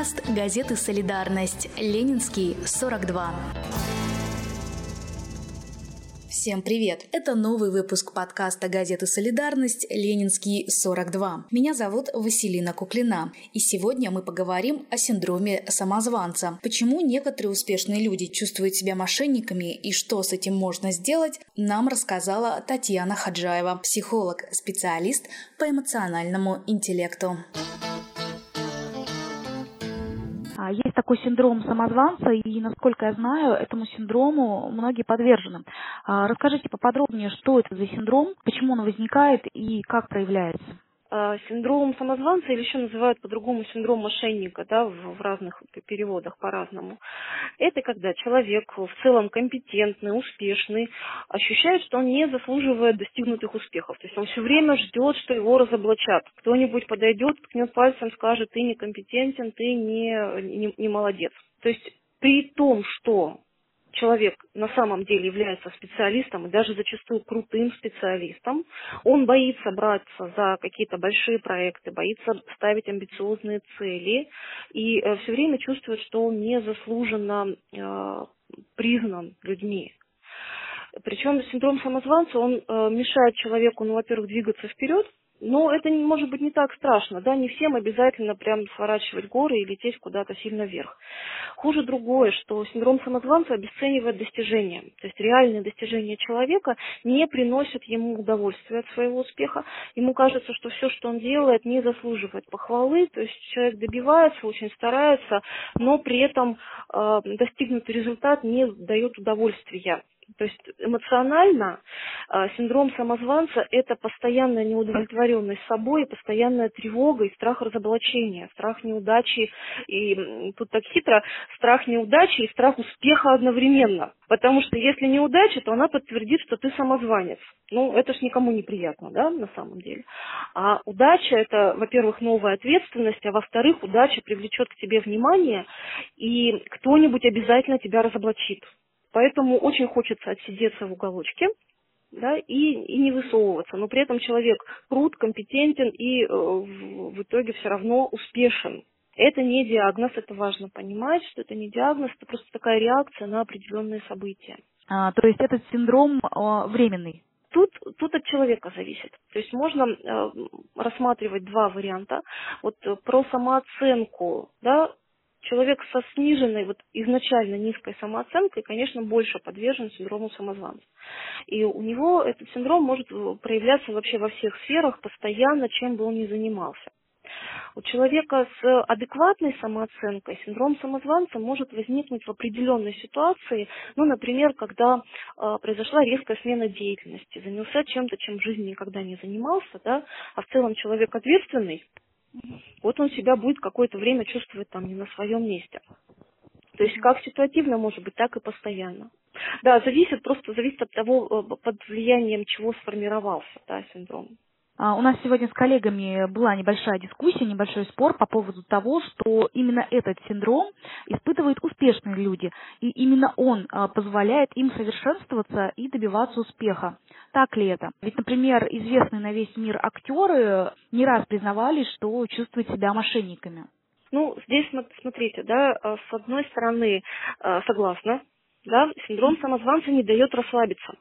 подкаст газеты «Солидарность». Ленинский, 42. Всем привет! Это новый выпуск подкаста газеты «Солидарность» Ленинский 42. Меня зовут Василина Куклина, и сегодня мы поговорим о синдроме самозванца. Почему некоторые успешные люди чувствуют себя мошенниками и что с этим можно сделать, нам рассказала Татьяна Хаджаева, психолог, специалист по эмоциональному интеллекту. Есть такой синдром самозванца, и, насколько я знаю, этому синдрому многие подвержены. А, расскажите поподробнее, что это за синдром, почему он возникает и как проявляется. А, синдром самозванца или еще называют по-другому синдром мошенника, да, в, в разных переводах по-разному. Это когда человек в целом компетентный, успешный, ощущает, что он не заслуживает достигнутых успехов. То есть он все время ждет, что его разоблачат. Кто-нибудь подойдет, ткнет пальцем, скажет, ты некомпетентен, ты не, не, не молодец. То есть при том, что человек на самом деле является специалистом и даже зачастую крутым специалистом, он боится браться за какие-то большие проекты, боится ставить амбициозные цели и э, все время чувствует, что он незаслуженно э, признан людьми. Причем синдром самозванца, он э, мешает человеку, ну, во-первых, двигаться вперед, но это может быть не так страшно, да, не всем обязательно прям сворачивать горы и лететь куда-то сильно вверх. Хуже другое, что синдром самозванца обесценивает достижения. То есть реальные достижения человека не приносят ему удовольствия от своего успеха. Ему кажется, что все, что он делает, не заслуживает похвалы. То есть человек добивается, очень старается, но при этом э, достигнутый результат не дает удовольствия. То есть эмоционально синдром самозванца – это постоянная неудовлетворенность собой, постоянная тревога и страх разоблачения, страх неудачи, и тут так хитро, страх неудачи и страх успеха одновременно. Потому что если неудача, то она подтвердит, что ты самозванец. Ну, это ж никому не приятно, да, на самом деле. А удача – это, во-первых, новая ответственность, а во-вторых, удача привлечет к тебе внимание, и кто-нибудь обязательно тебя разоблачит. Поэтому очень хочется отсидеться в уголочке, да, и, и не высовываться. Но при этом человек крут, компетентен и э, в, в итоге все равно успешен. Это не диагноз, это важно понимать, что это не диагноз, это просто такая реакция на определенные события. А, то есть этот синдром э, временный? Тут, тут от человека зависит. То есть можно э, рассматривать два варианта. Вот э, про самооценку, да, человек со сниженной, вот изначально низкой самооценкой, конечно, больше подвержен синдрому самозванца. И у него этот синдром может проявляться вообще во всех сферах постоянно, чем бы он ни занимался. У человека с адекватной самооценкой синдром самозванца может возникнуть в определенной ситуации, ну, например, когда э, произошла резкая смена деятельности, занялся чем-то, чем в жизни никогда не занимался, да, а в целом человек ответственный, вот он себя будет какое-то время чувствовать там не на своем месте. То есть как ситуативно может быть, так и постоянно. Да, зависит, просто зависит от того, э, под влиянием чего сформировался да, синдром. А, у нас сегодня с коллегами была небольшая дискуссия, небольшой спор по поводу того, что именно этот синдром испытывают успешные люди, и именно он а, позволяет им совершенствоваться и добиваться успеха. Так ли это? Ведь, например, известные на весь мир актеры не раз признавались, что чувствуют себя мошенниками. Ну, здесь, смотрите, да, а, с одной стороны, согласна, да, синдром самозванца не дает расслабиться.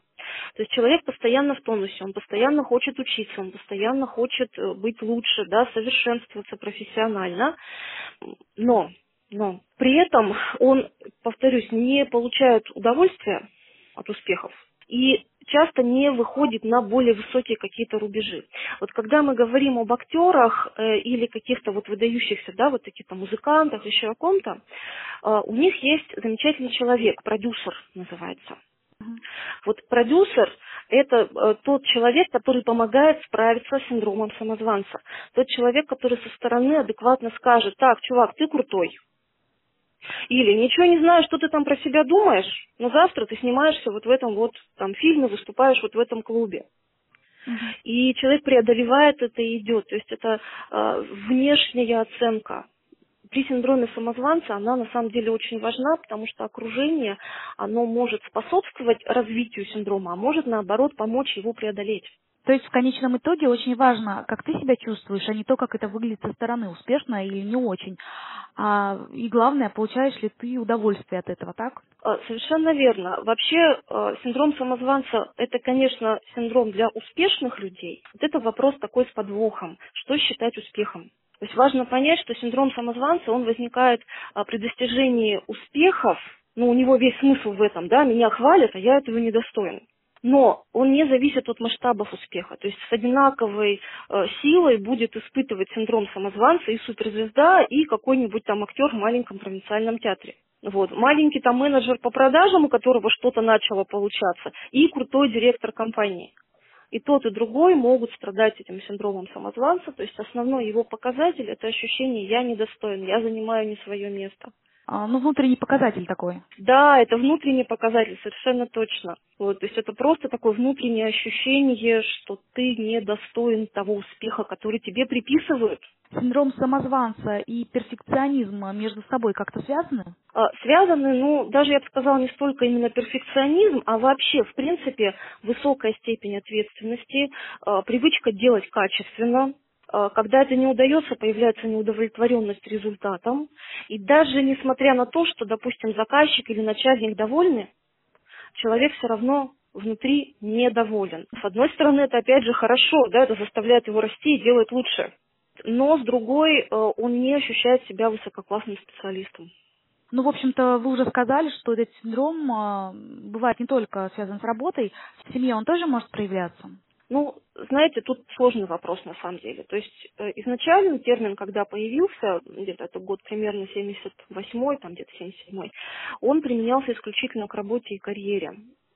То есть человек постоянно в тонусе, он постоянно хочет учиться, он постоянно хочет э, быть лучше, да, совершенствоваться профессионально, но, но при этом он, повторюсь, не получает удовольствия от успехов и часто не выходит на более высокие какие-то рубежи. Вот когда мы говорим об актерах э, или каких-то вот выдающихся, да, вот таких-то музыкантах, еще о ком-то, э, у них есть замечательный человек, продюсер называется – вот продюсер – это э, тот человек, который помогает справиться с синдромом самозванца. Тот человек, который со стороны адекватно скажет, так, чувак, ты крутой. Или ничего не знаю, что ты там про себя думаешь, но завтра ты снимаешься вот в этом вот там фильме, выступаешь вот в этом клубе. И человек преодолевает это и идет. То есть это э, внешняя оценка при синдроме самозванца она на самом деле очень важна, потому что окружение, оно может способствовать развитию синдрома, а может наоборот помочь его преодолеть. То есть в конечном итоге очень важно, как ты себя чувствуешь, а не то, как это выглядит со стороны, успешно или не очень. А, и главное, получаешь ли ты удовольствие от этого, так? А, совершенно верно. Вообще а, синдром самозванца – это, конечно, синдром для успешных людей. Вот это вопрос такой с подвохом. Что считать успехом? То есть важно понять, что синдром самозванца, он возникает а, при достижении успехов, ну, у него весь смысл в этом, да, меня хвалят, а я этого недостоин. Но он не зависит от масштабов успеха. То есть с одинаковой э, силой будет испытывать синдром самозванца и суперзвезда, и какой-нибудь там актер в маленьком провинциальном театре. Вот. Маленький там менеджер по продажам, у которого что-то начало получаться, и крутой директор компании. И тот, и другой могут страдать этим синдромом самозванца. То есть основной его показатель – это ощущение «я недостоин», «я занимаю не свое место». А, ну, внутренний показатель такой. Да, это внутренний показатель, совершенно точно. Вот, то есть это просто такое внутреннее ощущение, что ты недостоин того успеха, который тебе приписывают. Синдром самозванца и перфекционизм между собой как-то связаны? А, связаны, ну, даже я бы сказала, не столько именно перфекционизм, а вообще, в принципе, высокая степень ответственности, а, привычка делать качественно, а, когда это не удается, появляется неудовлетворенность результатом. И даже несмотря на то, что, допустим, заказчик или начальник довольны, человек все равно внутри недоволен. С одной стороны, это опять же хорошо, да, это заставляет его расти и делать лучше но с другой э, он не ощущает себя высококлассным специалистом. Ну, в общем-то, вы уже сказали, что этот синдром э, бывает не только связан с работой, в семье он тоже может проявляться. Ну, знаете, тут сложный вопрос на самом деле. То есть э, изначально термин, когда появился, где-то это год примерно 78-й, там где-то 77-й, он применялся исключительно к работе и карьере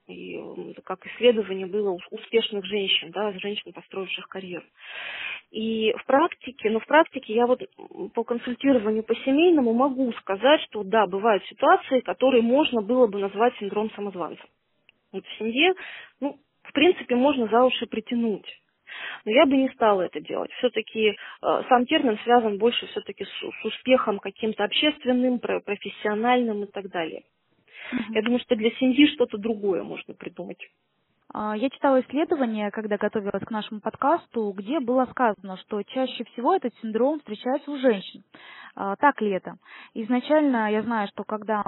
и как исследование было успешных женщин, да, женщин, построивших карьеру. И в практике, ну в практике я вот по консультированию по семейному могу сказать, что да, бывают ситуации, которые можно было бы назвать синдром самозванца. Вот в семье, ну, в принципе, можно за уши притянуть. Но я бы не стала это делать. Все-таки э, сам термин связан больше все-таки с, с успехом каким-то общественным, профессиональным и так далее. Я думаю, что для семьи что-то другое можно придумать. А, я читала исследование, когда готовилась к нашему подкасту, где было сказано, что чаще всего этот синдром встречается у женщин. А, так ли это? Изначально я знаю, что когда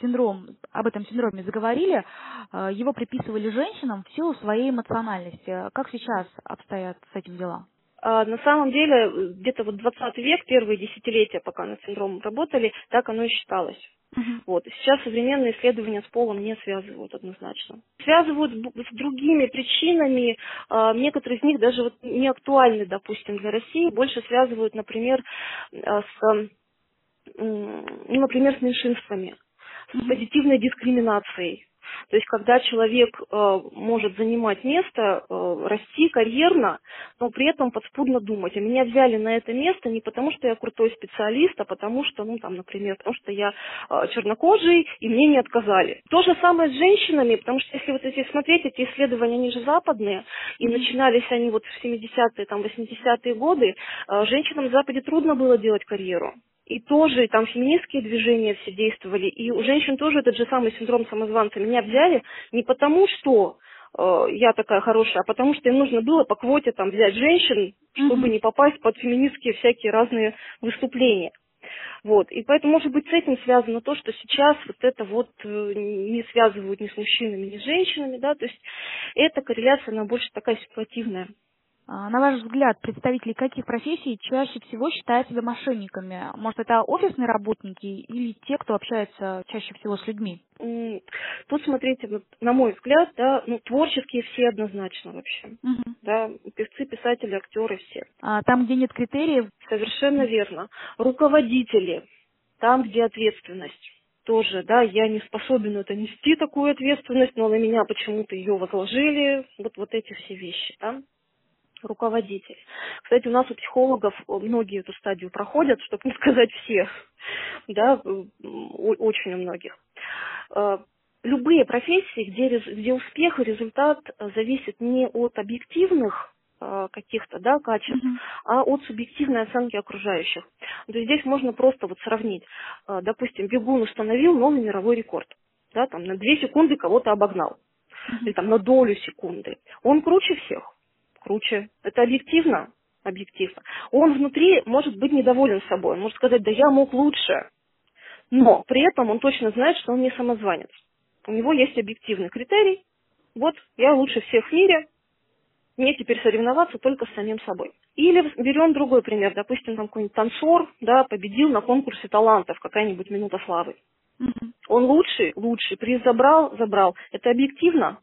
синдром, об этом синдроме заговорили, а, его приписывали женщинам в силу своей эмоциональности. Как сейчас обстоят с этим дела? На самом деле, где-то вот 20 век, первые десятилетия, пока над синдромом работали, так оно и считалось. Uh-huh. Вот. Сейчас современные исследования с полом не связывают однозначно. Связывают с другими причинами, а, некоторые из них даже вот не актуальны, допустим, для России, больше связывают, например, а, с, ну, например, с меньшинствами, с позитивной дискриминацией. То есть, когда человек э, может занимать место, э, расти карьерно, но при этом подспудно думать, а меня взяли на это место не потому, что я крутой специалист, а потому что, ну, там, например, потому что я э, чернокожий, и мне не отказали. То же самое с женщинами, потому что если вот эти смотреть, эти исследования, они же западные, и начинались они вот в 70-е, там, 80-е годы, э, женщинам в Западе трудно было делать карьеру и тоже там феминистские движения все действовали, и у женщин тоже этот же самый синдром самозванца. Меня взяли не потому, что э, я такая хорошая, а потому что им нужно было по квоте там взять женщин, чтобы mm-hmm. не попасть под феминистские всякие разные выступления. Вот. И поэтому, может быть, с этим связано то, что сейчас вот это вот э, не связывают ни с мужчинами, ни с женщинами, да, то есть эта корреляция, она больше такая ситуативная. А, на ваш взгляд, представители каких профессий чаще всего считают себя мошенниками? Может, это офисные работники или те, кто общается чаще всего с людьми? Тут, смотрите, вот, на мой взгляд, да, ну, творческие все однозначно вообще. Угу. Да, певцы, писатели, актеры все. А там, где нет критериев? Совершенно верно. Руководители, там, где ответственность тоже, да, я не способен это нести, такую ответственность, но на меня почему-то ее возложили, вот, вот эти все вещи, да руководитель. Кстати, у нас у психологов многие эту стадию проходят, чтобы не сказать все, да, очень у многих. Э, любые профессии, где, где успех и результат зависит не от объективных э, каких-то да, качеств, mm-hmm. а от субъективной оценки окружающих. То есть здесь можно просто вот сравнить. Э, допустим, бегун установил новый мировой рекорд. Да, там на две секунды кого-то обогнал. Mm-hmm. Или там на долю секунды. Он круче всех круче. Это объективно? Объективно. Он внутри может быть недоволен собой. Он может сказать, да я мог лучше. Но при этом он точно знает, что он не самозванец. У него есть объективный критерий. Вот, я лучше всех в мире, мне теперь соревноваться только с самим собой. Или берем другой пример, допустим, там какой-нибудь танцор, да, победил на конкурсе талантов, какая-нибудь минута славы. Mm-hmm. Он лучший, лучший, приз забрал, забрал. Это объективно?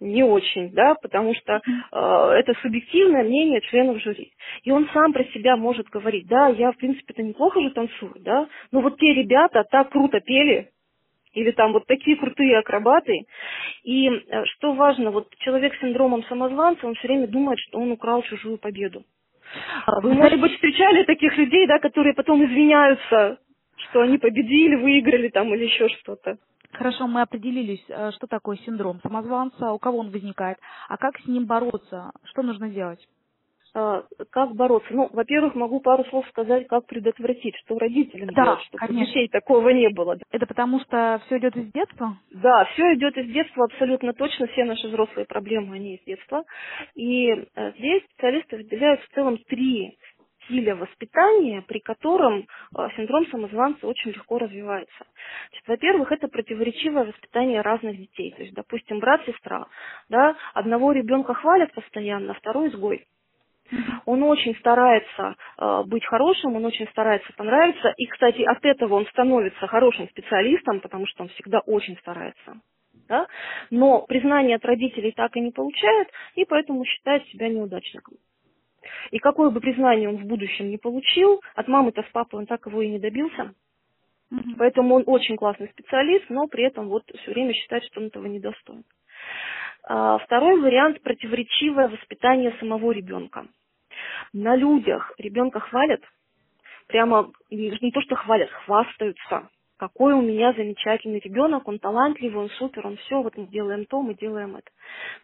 Не очень, да, потому что э, это субъективное мнение членов жюри. И он сам про себя может говорить, да, я, в принципе-то неплохо же танцую, да, но вот те ребята так круто пели, или там вот такие крутые акробаты. И э, что важно, вот человек с синдромом самозванца, он все время думает, что он украл чужую победу. А вы, может быть, встречали таких людей, да, которые потом извиняются, что они победили, выиграли там или еще что-то. Хорошо, мы определились, э, что такое синдром самозванца, у кого он возникает, а как с ним бороться, что нужно делать? А, как бороться? Ну, во-первых, могу пару слов сказать, как предотвратить, что родителям да, делать, чтобы конечно. детей такого не было. Это потому что все идет из детства? Да, все идет из детства абсолютно точно. Все наши взрослые проблемы, они из детства. И э, здесь специалисты выделяют в целом три стиля воспитания, при котором э, синдром самозванца очень легко развивается. Значит, во-первых, это противоречивое воспитание разных детей. То есть, допустим, брат-сестра, да, одного ребенка хвалят постоянно, второй изгой. Он очень старается э, быть хорошим, он очень старается понравиться. И, кстати, от этого он становится хорошим специалистом, потому что он всегда очень старается. Да? Но признание от родителей так и не получает, и поэтому считает себя неудачником. И какое бы признание он в будущем не получил, от мамы-то с папой он так его и не добился. Mm-hmm. Поэтому он очень классный специалист, но при этом вот все время считает, что он этого не достоин. А, второй вариант – противоречивое воспитание самого ребенка. На людях ребенка хвалят, прямо не то, что хвалят, хвастаются. Какой у меня замечательный ребенок, он талантливый, он супер, он все, вот мы делаем то, мы делаем это.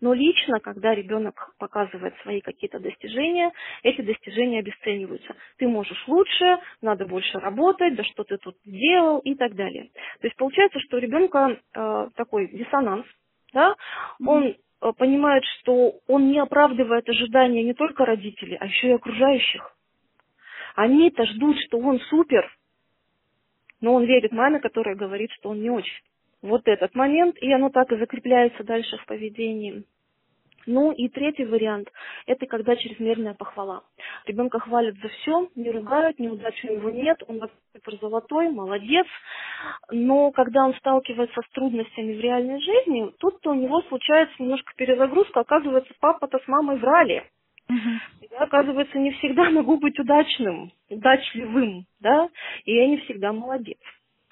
Но лично, когда ребенок показывает свои какие-то достижения, эти достижения обесцениваются. Ты можешь лучше, надо больше работать, да что ты тут сделал и так далее. То есть получается, что у ребенка э, такой диссонанс, да, он э, понимает, что он не оправдывает ожидания не только родителей, а еще и окружающих. Они-то ждут, что он супер, но он верит маме, которая говорит, что он не очень. Вот этот момент, и оно так и закрепляется дальше в поведении. Ну и третий вариант – это когда чрезмерная похвала. Ребенка хвалят за все, не ругают, неудачи у него нет, он супер золотой, молодец. Но когда он сталкивается с трудностями в реальной жизни, тут-то у него случается немножко перезагрузка. Оказывается, папа-то с мамой врали. Uh-huh. Я, оказывается, не всегда могу быть удачным, удачливым, да, и я не всегда молодец.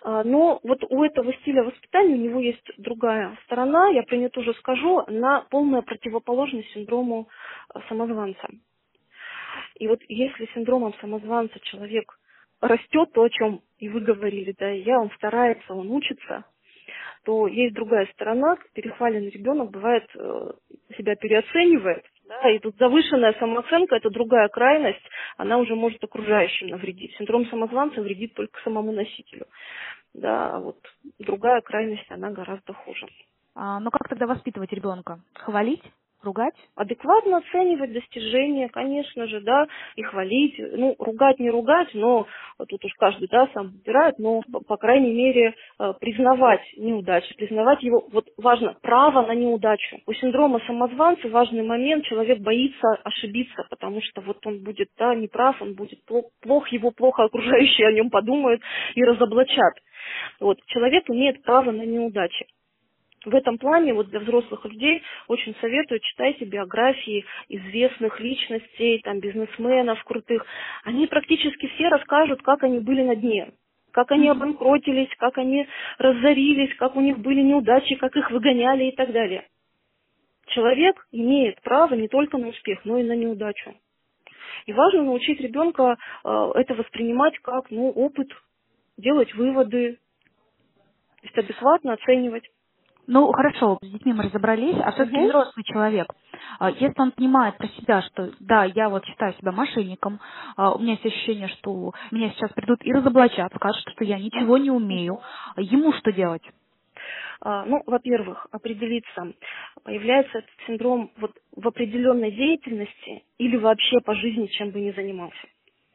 А, но вот у этого стиля воспитания у него есть другая сторона, я про нее тоже скажу, она полная противоположность синдрому а, самозванца. И вот если синдромом самозванца человек растет, то, о чем и вы говорили, да, я, он старается, он учится, то есть другая сторона, перехваленный ребенок бывает э, себя переоценивает, да, и тут завышенная самооценка – это другая крайность, она уже может окружающим навредить. Синдром самозванца вредит только самому носителю. Да, а вот другая крайность, она гораздо хуже. А, ну как тогда воспитывать ребенка? Хвалить? Ругать? Адекватно оценивать достижения, конечно же, да, и хвалить. Ну, ругать не ругать, но тут уж каждый, да, сам выбирает, но, по, крайней мере, э, признавать неудачи, признавать его, вот важно, право на неудачу. У синдрома самозванца важный момент, человек боится ошибиться, потому что вот он будет, да, неправ, он будет плох, его плохо окружающие о нем подумают и разоблачат. Вот, человек имеет право на неудачи в этом плане вот для взрослых людей очень советую читайте биографии известных личностей, там бизнесменов крутых. Они практически все расскажут, как они были на дне, как они обанкротились, как они разорились, как у них были неудачи, как их выгоняли и так далее. Человек имеет право не только на успех, но и на неудачу. И важно научить ребенка э, это воспринимать как ну, опыт, делать выводы, то есть адекватно оценивать. Ну, хорошо, с детьми мы разобрались, а все-таки угу. взрослый человек, а, если он понимает про себя, что да, я вот считаю себя мошенником, а, у меня есть ощущение, что меня сейчас придут и разоблачат, скажут, что я ничего не умею, ему что делать? А, ну, во-первых, определиться, появляется этот синдром вот в определенной деятельности или вообще по жизни, чем бы ни занимался.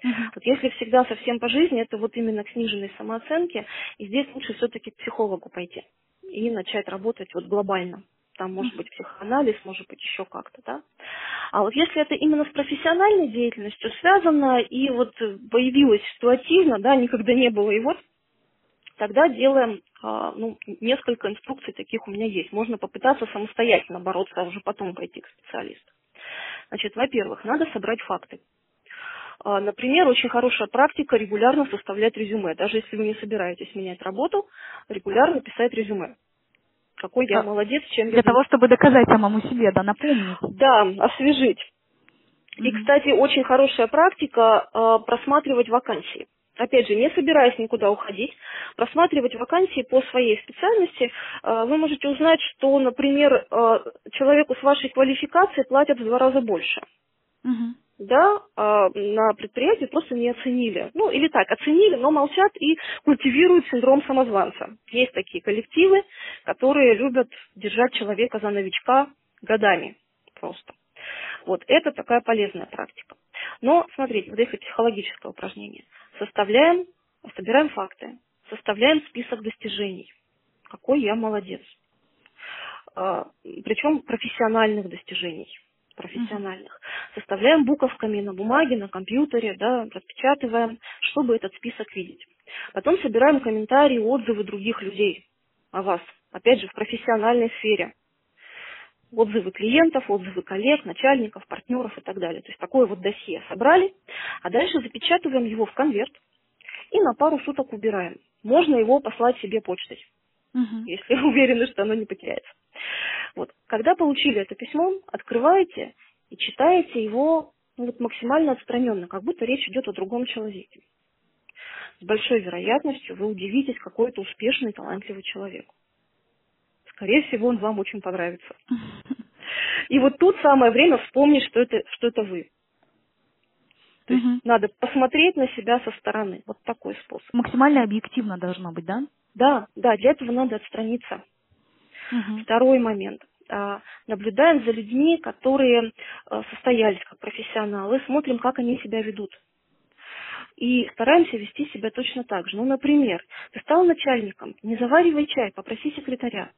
Uh-huh. Вот если всегда совсем по жизни, это вот именно к сниженной самооценке, и здесь лучше все-таки к психологу пойти и начать работать вот глобально. Там может быть психоанализ, может быть еще как-то, да. А вот если это именно с профессиональной деятельностью связано и вот появилось ситуативно, да, никогда не было, и вот тогда делаем а, ну, несколько инструкций таких у меня есть. Можно попытаться самостоятельно бороться, а уже потом пойти к специалисту. Значит, во-первых, надо собрать факты. А, например, очень хорошая практика регулярно составлять резюме. Даже если вы не собираетесь менять работу, регулярно писать резюме. Какой я молодец, чем Для я... того, чтобы доказать самому себе, да, напомнить. Да, освежить. И, кстати, очень хорошая практика э, просматривать вакансии. Опять же, не собираясь никуда уходить, просматривать вакансии по своей специальности, э, вы можете узнать, что, например, э, человеку с вашей квалификацией платят в два раза больше. Угу да, а, на предприятии просто не оценили. Ну, или так, оценили, но молчат и культивируют синдром самозванца. Есть такие коллективы, которые любят держать человека за новичка годами просто. Вот, это такая полезная практика. Но, смотрите, вот если психологическое упражнение. Составляем, собираем факты, составляем список достижений. Какой я молодец. А, Причем профессиональных достижений профессиональных. Составляем буковками на бумаге, на компьютере, да, распечатываем, чтобы этот список видеть. Потом собираем комментарии, отзывы других людей о вас. Опять же, в профессиональной сфере. Отзывы клиентов, отзывы коллег, начальников, партнеров и так далее. То есть такое вот досье собрали, а дальше запечатываем его в конверт и на пару суток убираем. Можно его послать себе почтой, угу. если уверены, что оно не потеряется. Вот. Когда получили это письмо, открываете и читаете его ну, вот максимально отстраненно, как будто речь идет о другом человеке. С большой вероятностью вы удивитесь, какой это успешный, талантливый человек. Скорее всего, он вам очень понравится. И вот тут самое время вспомнить, что это, что это вы. То есть угу. надо посмотреть на себя со стороны. Вот такой способ. Максимально объективно должно быть, да? Да, да, для этого надо отстраниться. Угу. Второй момент. А, наблюдаем за людьми, которые а, состоялись как профессионалы, смотрим, как они себя ведут. И стараемся вести себя точно так же. Ну, например, ты стал начальником, не заваривай чай, попроси секретаря.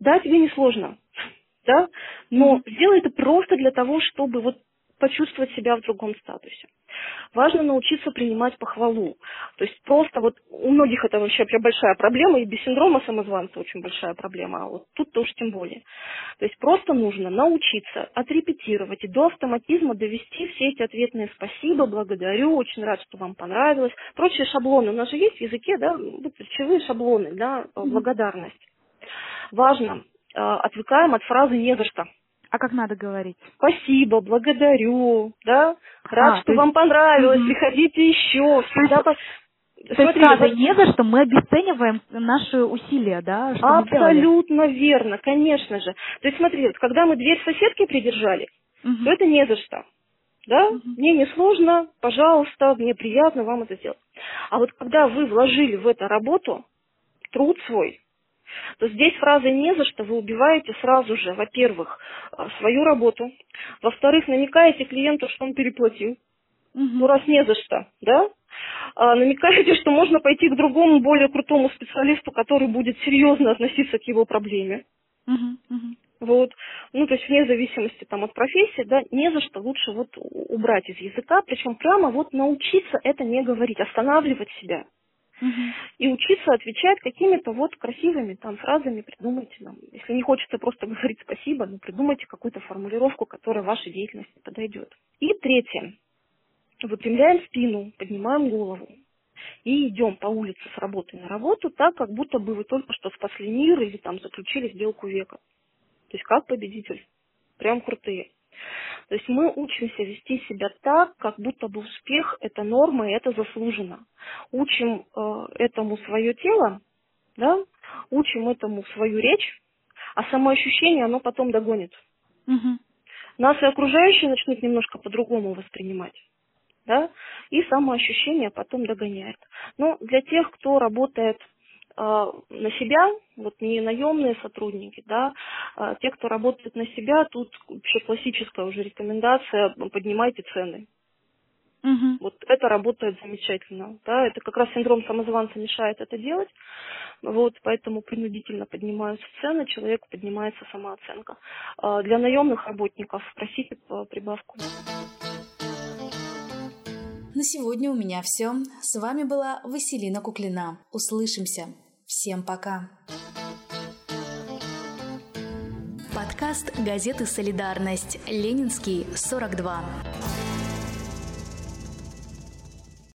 Да, тебе несложно, да, но mm-hmm. сделай это просто для того, чтобы вот почувствовать себя в другом статусе. Важно научиться принимать похвалу. То есть просто вот у многих это вообще большая проблема, и без синдрома самозванца очень большая проблема, а вот тут-то уж тем более. То есть просто нужно научиться отрепетировать и до автоматизма довести все эти ответные спасибо, благодарю, очень рад, что вам понравилось. Прочие шаблоны. У нас же есть в языке, да, речевые шаблоны, да, благодарность. Важно, э, отвлекаем от фразы «не за что». А как надо говорить? Спасибо, благодарю, да, рад, а, что вам есть... понравилось, угу. приходите еще, всегда... То есть, Смотри, фразой вот... не за что мы обесцениваем наши усилия, да? Что Абсолютно верно, конечно же. То есть смотри, вот, когда мы дверь соседки придержали, угу. то это не за что. Да? Угу. Мне не сложно, пожалуйста, мне приятно вам это сделать. А вот когда вы вложили в это работу, труд свой, то здесь фраза «не за что» вы убиваете сразу же, во-первых, э, свою работу, во-вторых, намекаете клиенту, что он переплатил, угу. ну раз не за что, да, а, намекаете, что можно пойти к другому, более крутому специалисту, который будет серьезно относиться к его проблеме. Угу. Вот. Ну, то есть вне зависимости там от профессии, да, не за что лучше вот убрать из языка, причем прямо вот научиться это не говорить, останавливать себя. И учиться отвечать какими-то вот красивыми там фразами, придумайте нам. Если не хочется просто говорить спасибо, ну придумайте какую-то формулировку, которая вашей деятельности подойдет. И третье. Выпрямляем спину, поднимаем голову и идем по улице с работы на работу так, как будто бы вы только что спасли мир или там заключили сделку века. То есть как победитель. Прям крутые. То есть мы учимся вести себя так, как будто бы успех – это норма и это заслужено. Учим э, этому свое тело, да, учим этому свою речь, а самоощущение оно потом догонит. Угу. Нас и окружающие начнут немножко по-другому воспринимать. Да? И самоощущение потом догоняет. Но для тех, кто работает на себя, вот не наемные сотрудники, да, а те, кто работает на себя, тут вообще классическая уже рекомендация, поднимайте цены. Угу. Вот это работает замечательно. Да, это как раз синдром самозванца мешает это делать. Вот, поэтому принудительно поднимаются цены, человеку поднимается самооценка. А для наемных работников просите прибавку. На сегодня у меня все. С вами была Василина Куклина. Услышимся. Всем пока. Подкаст газеты «Солидарность». Ленинский, 42.